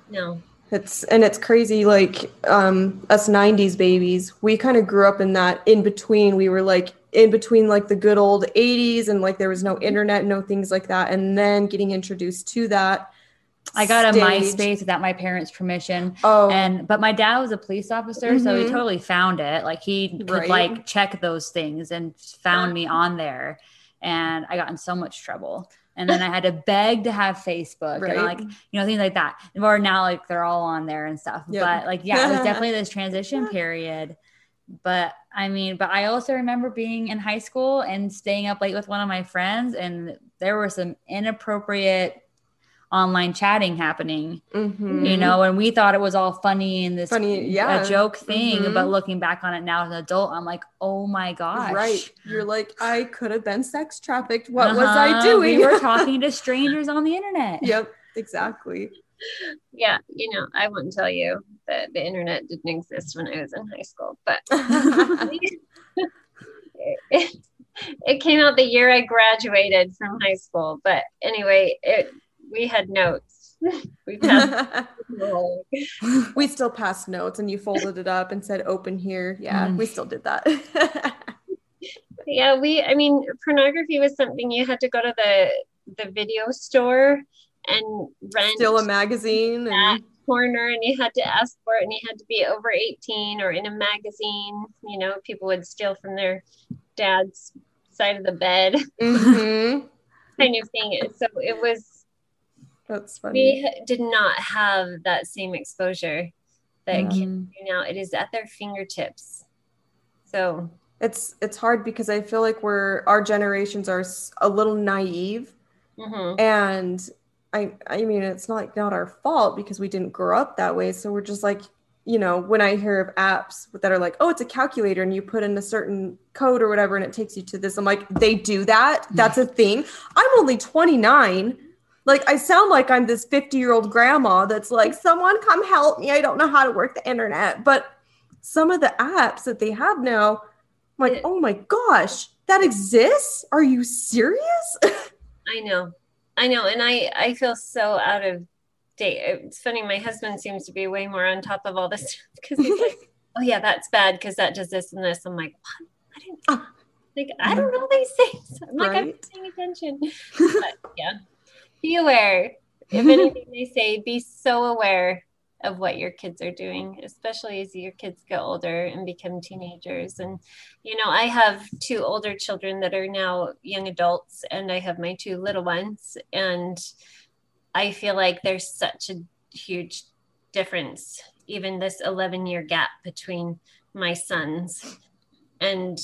No. It's and it's crazy. Like um, us '90s babies, we kind of grew up in that in between. We were like in between like the good old 80s and like there was no internet, no things like that, and then getting introduced to that I got stage. a MySpace without my parents' permission. Oh, and but my dad was a police officer, mm-hmm. so he mm-hmm. totally found it. Like he could right. like check those things and found me on there, and I got in so much trouble. And then I had to beg to have Facebook right. and like you know things like that. Or now like they're all on there and stuff. Yep. But like yeah, it was definitely this transition period. But I mean, but I also remember being in high school and staying up late with one of my friends, and there were some inappropriate online chatting happening mm-hmm. you know and we thought it was all funny and this funny yeah. a joke thing mm-hmm. but looking back on it now as an adult i'm like oh my gosh. Right. You're like i could have been sex trafficked. What uh-huh. was i doing we were talking to strangers on the internet. Yep exactly yeah you know i wouldn't tell you that the internet didn't exist when i was in high school but it, it came out the year i graduated from high school but anyway it we had notes. we passed we still passed notes and you folded it up and said open here. Yeah, mm. we still did that. yeah, we I mean pornography was something you had to go to the the video store and rent still a magazine that and... corner and you had to ask for it and you had to be over 18 or in a magazine. You know, people would steal from their dad's side of the bed. Mm-hmm. kind of thing. So it was that's funny. We did not have that same exposure that mm. kids do now. It is at their fingertips. So it's it's hard because I feel like we're our generations are a little naive, mm-hmm. and I I mean it's not not our fault because we didn't grow up that way. So we're just like you know when I hear of apps that are like oh it's a calculator and you put in a certain code or whatever and it takes you to this. I'm like they do that. That's a thing. I'm only 29 like I sound like I'm this 50 year old grandma that's like, someone come help me. I don't know how to work the internet. But some of the apps that they have now, I'm like, oh my gosh, that exists? Are you serious? I know. I know. And I, I feel so out of date. It's funny. My husband seems to be way more on top of all this because he's like, oh yeah, that's bad because that does this and this. I'm like, what? I didn't, ah. like, I don't know these things. I'm like, right? I'm paying attention. But yeah be aware. If anything they say, be so aware of what your kids are doing, especially as your kids get older and become teenagers. And, you know, I have two older children that are now young adults, and I have my two little ones. And I feel like there's such a huge difference, even this 11 year gap between my sons and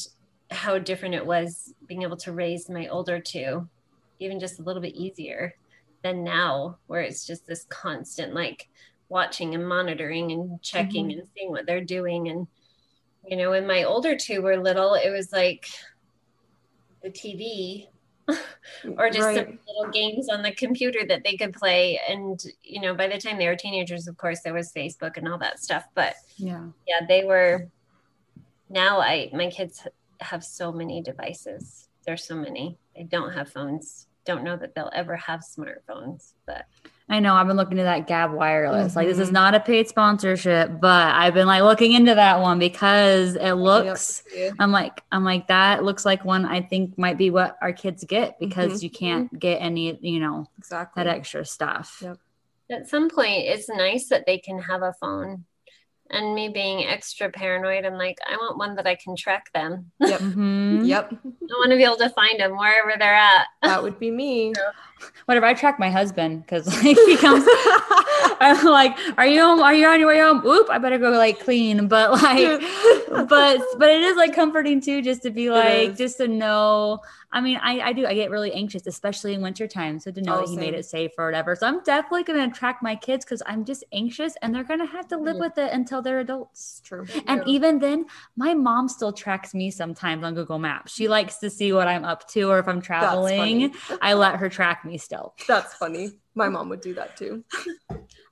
how different it was being able to raise my older two, even just a little bit easier than now where it's just this constant like watching and monitoring and checking mm-hmm. and seeing what they're doing. And you know when my older two were little it was like the tv or just right. some little games on the computer that they could play. And you know by the time they were teenagers of course there was facebook and all that stuff. But yeah. yeah they were now i my kids have so many devices. There's so many. They don't have phones. Don't know that they'll ever have smartphones, but I know I've been looking into that Gabb Wireless. Mm-hmm. Like this is mm-hmm. not a paid sponsorship, but I've been like looking into that one because it looks yep. I'm like I'm like that looks like one I think might be what our kids get because mm-hmm. you can't get any, you know, exactly that extra stuff. Yep. At some point it's nice that they can have a phone and me being extra paranoid, I'm like, I want one that I can track them. Yep. Mm-hmm. Yep. I want to be able to find them wherever they're at. That would be me. whatever. I track my husband because like he comes. I'm like, are you home? Are you on your way home? Oop, I better go like clean. But like, but but it is like comforting too, just to be like, just to know. I mean, I I do. I get really anxious, especially in wintertime. So to know oh, that he same. made it safe or whatever. So I'm definitely gonna track my kids because I'm just anxious, and they're gonna have to live yeah. with it until they're adults. True. And yeah. even then, my mom still tracks me sometimes on Google Maps. She likes to see what I'm up to, or if I'm traveling, I let her track me still. That's funny. My mom would do that too.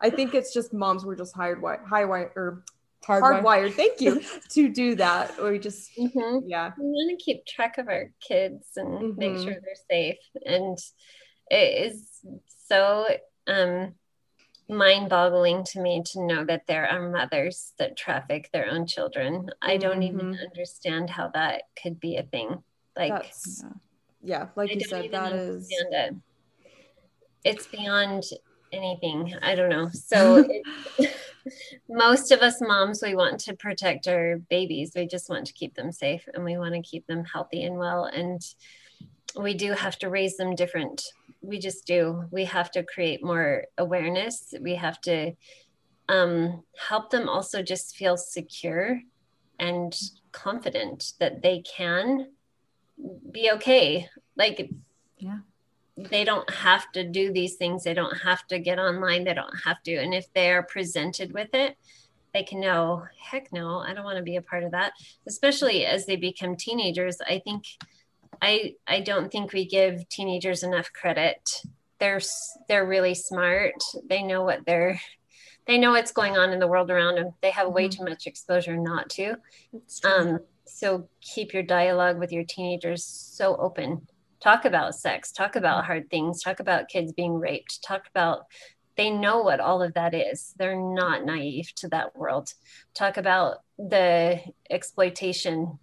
I think it's just moms were just hired high wire or hardwired. hardwired thank you to do that or just mm-hmm. yeah we want to keep track of our kids and mm-hmm. make sure they're safe and it is so um mind-boggling to me to know that there are mothers that traffic their own children i don't mm-hmm. even understand how that could be a thing like That's, yeah like I you said that is it it's beyond anything. I don't know. So most of us moms, we want to protect our babies. We just want to keep them safe and we want to keep them healthy and well. And we do have to raise them different. We just do. We have to create more awareness. We have to um, help them also just feel secure and confident that they can be okay. Like, yeah they don't have to do these things. They don't have to get online. They don't have to. And if they are presented with it, they can know, heck no, I don't want to be a part of that. Especially as they become teenagers. I think I I don't think we give teenagers enough credit. They're they're really smart. They know what they're they know what's going on in the world around them. They have way mm-hmm. too much exposure not to. Um, so keep your dialogue with your teenagers so open talk about sex, talk about mm-hmm. hard things, talk about kids being raped, talk about they know what all of that is. They're not naive to that world. Talk about the exploitation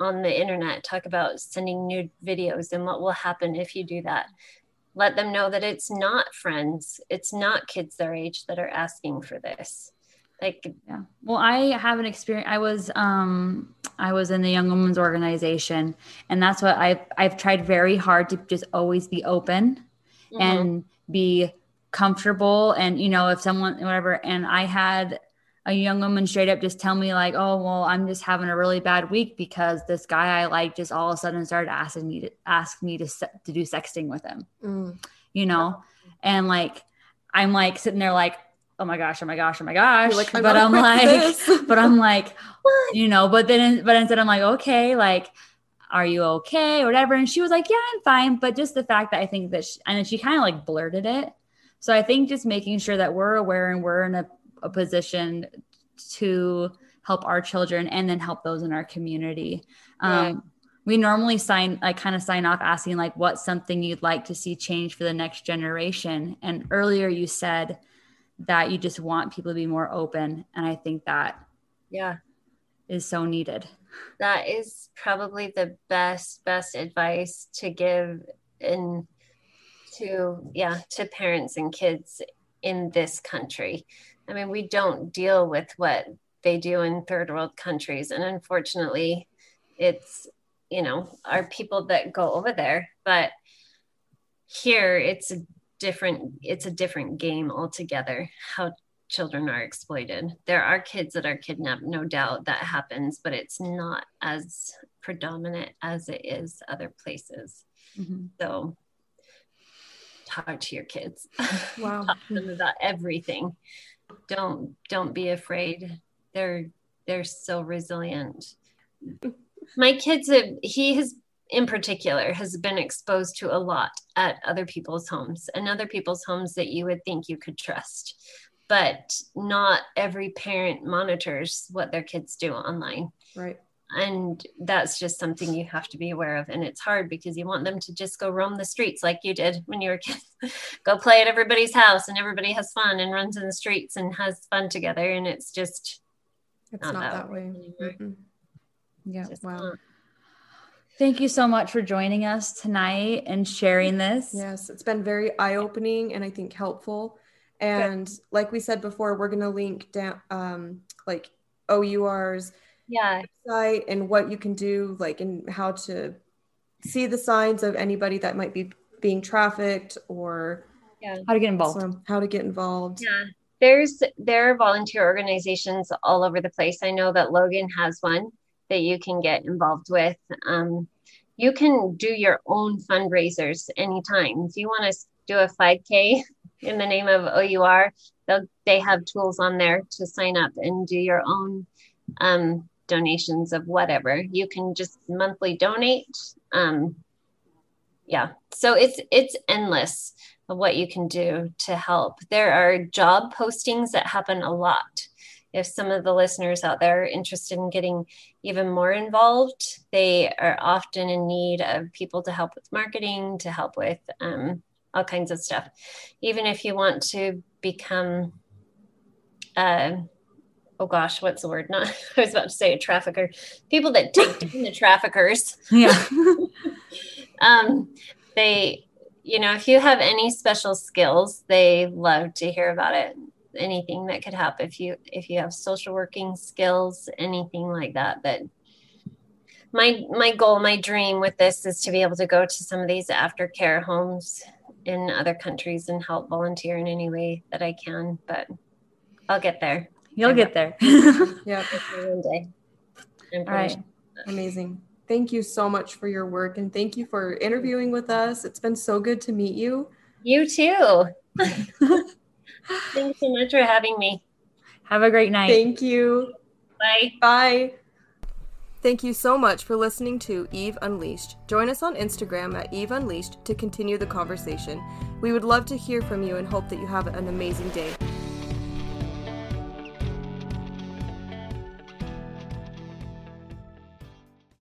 on the internet, talk about sending nude videos and what will happen if you do that. Let them know that it's not friends, it's not kids their age that are asking for this like yeah well i have an experience i was um i was in the young women's organization and that's what i've i've tried very hard to just always be open mm-hmm. and be comfortable and you know if someone whatever and i had a young woman straight up just tell me like oh well i'm just having a really bad week because this guy i like just all of a sudden started asking me to ask me to to do sexting with him mm. you know and like i'm like sitting there like oh my gosh, oh my gosh, oh my gosh. Like, but I'm like, but I'm like, you know, but then, but instead I'm like, okay, like, are you okay or whatever? And she was like, yeah, I'm fine. But just the fact that I think that, she, and then she kind of like blurted it. So I think just making sure that we're aware and we're in a, a position to help our children and then help those in our community. Um, we normally sign like kind of sign off asking like what's something you'd like to see change for the next generation and earlier you said that you just want people to be more open. And I think that yeah is so needed. That is probably the best, best advice to give in to yeah, to parents and kids in this country. I mean, we don't deal with what they do in third world countries. And unfortunately, it's, you know, our people that go over there. But here it's different it's a different game altogether how children are exploited. There are kids that are kidnapped no doubt that happens but it's not as predominant as it is other places. Mm-hmm. so talk to your kids. Wow. Talk to them about everything. Don't don't be afraid. They're they're so resilient. My kids have he has in particular has been exposed to a lot at other people's homes and other people's homes that you would think you could trust. But not every parent monitors what their kids do online. Right. And that's just something you have to be aware of. And it's hard because you want them to just go roam the streets like you did when you were kids go play at everybody's house and everybody has fun and runs in the streets and has fun together. And it's just it's not, not that, way, way. yeah just wow. not. Thank you so much for joining us tonight and sharing this. Yes, it's been very eye opening and I think helpful. And Good. like we said before, we're going to link down um, like OUR's yeah. website and what you can do, like, and how to see the signs of anybody that might be being trafficked or yeah. how to get involved. So how to get involved. Yeah. There's there are volunteer organizations all over the place. I know that Logan has one that you can get involved with. Um, you can do your own fundraisers anytime. If you want to do a 5K in the name of OUR, they have tools on there to sign up and do your own um, donations of whatever. You can just monthly donate. Um, yeah, so it's it's endless of what you can do to help. There are job postings that happen a lot. If some of the listeners out there are interested in getting even more involved, they are often in need of people to help with marketing, to help with um, all kinds of stuff. Even if you want to become, uh, oh gosh, what's the word? Not, I was about to say a trafficker. People that take down the traffickers. Yeah. um, they, you know, if you have any special skills, they love to hear about it. Anything that could help if you if you have social working skills, anything like that But my my goal my dream with this is to be able to go to some of these aftercare homes in other countries and help volunteer in any way that I can, but I'll get there. You'll get there. yeah. One day. All right. Sure. Amazing. Thank you so much for your work and thank you for interviewing with us. It's been so good to meet you. You too. Thanks so much for having me. Have a great night. Thank you. Bye. Bye. Thank you so much for listening to Eve Unleashed. Join us on Instagram at Eve Unleashed to continue the conversation. We would love to hear from you and hope that you have an amazing day.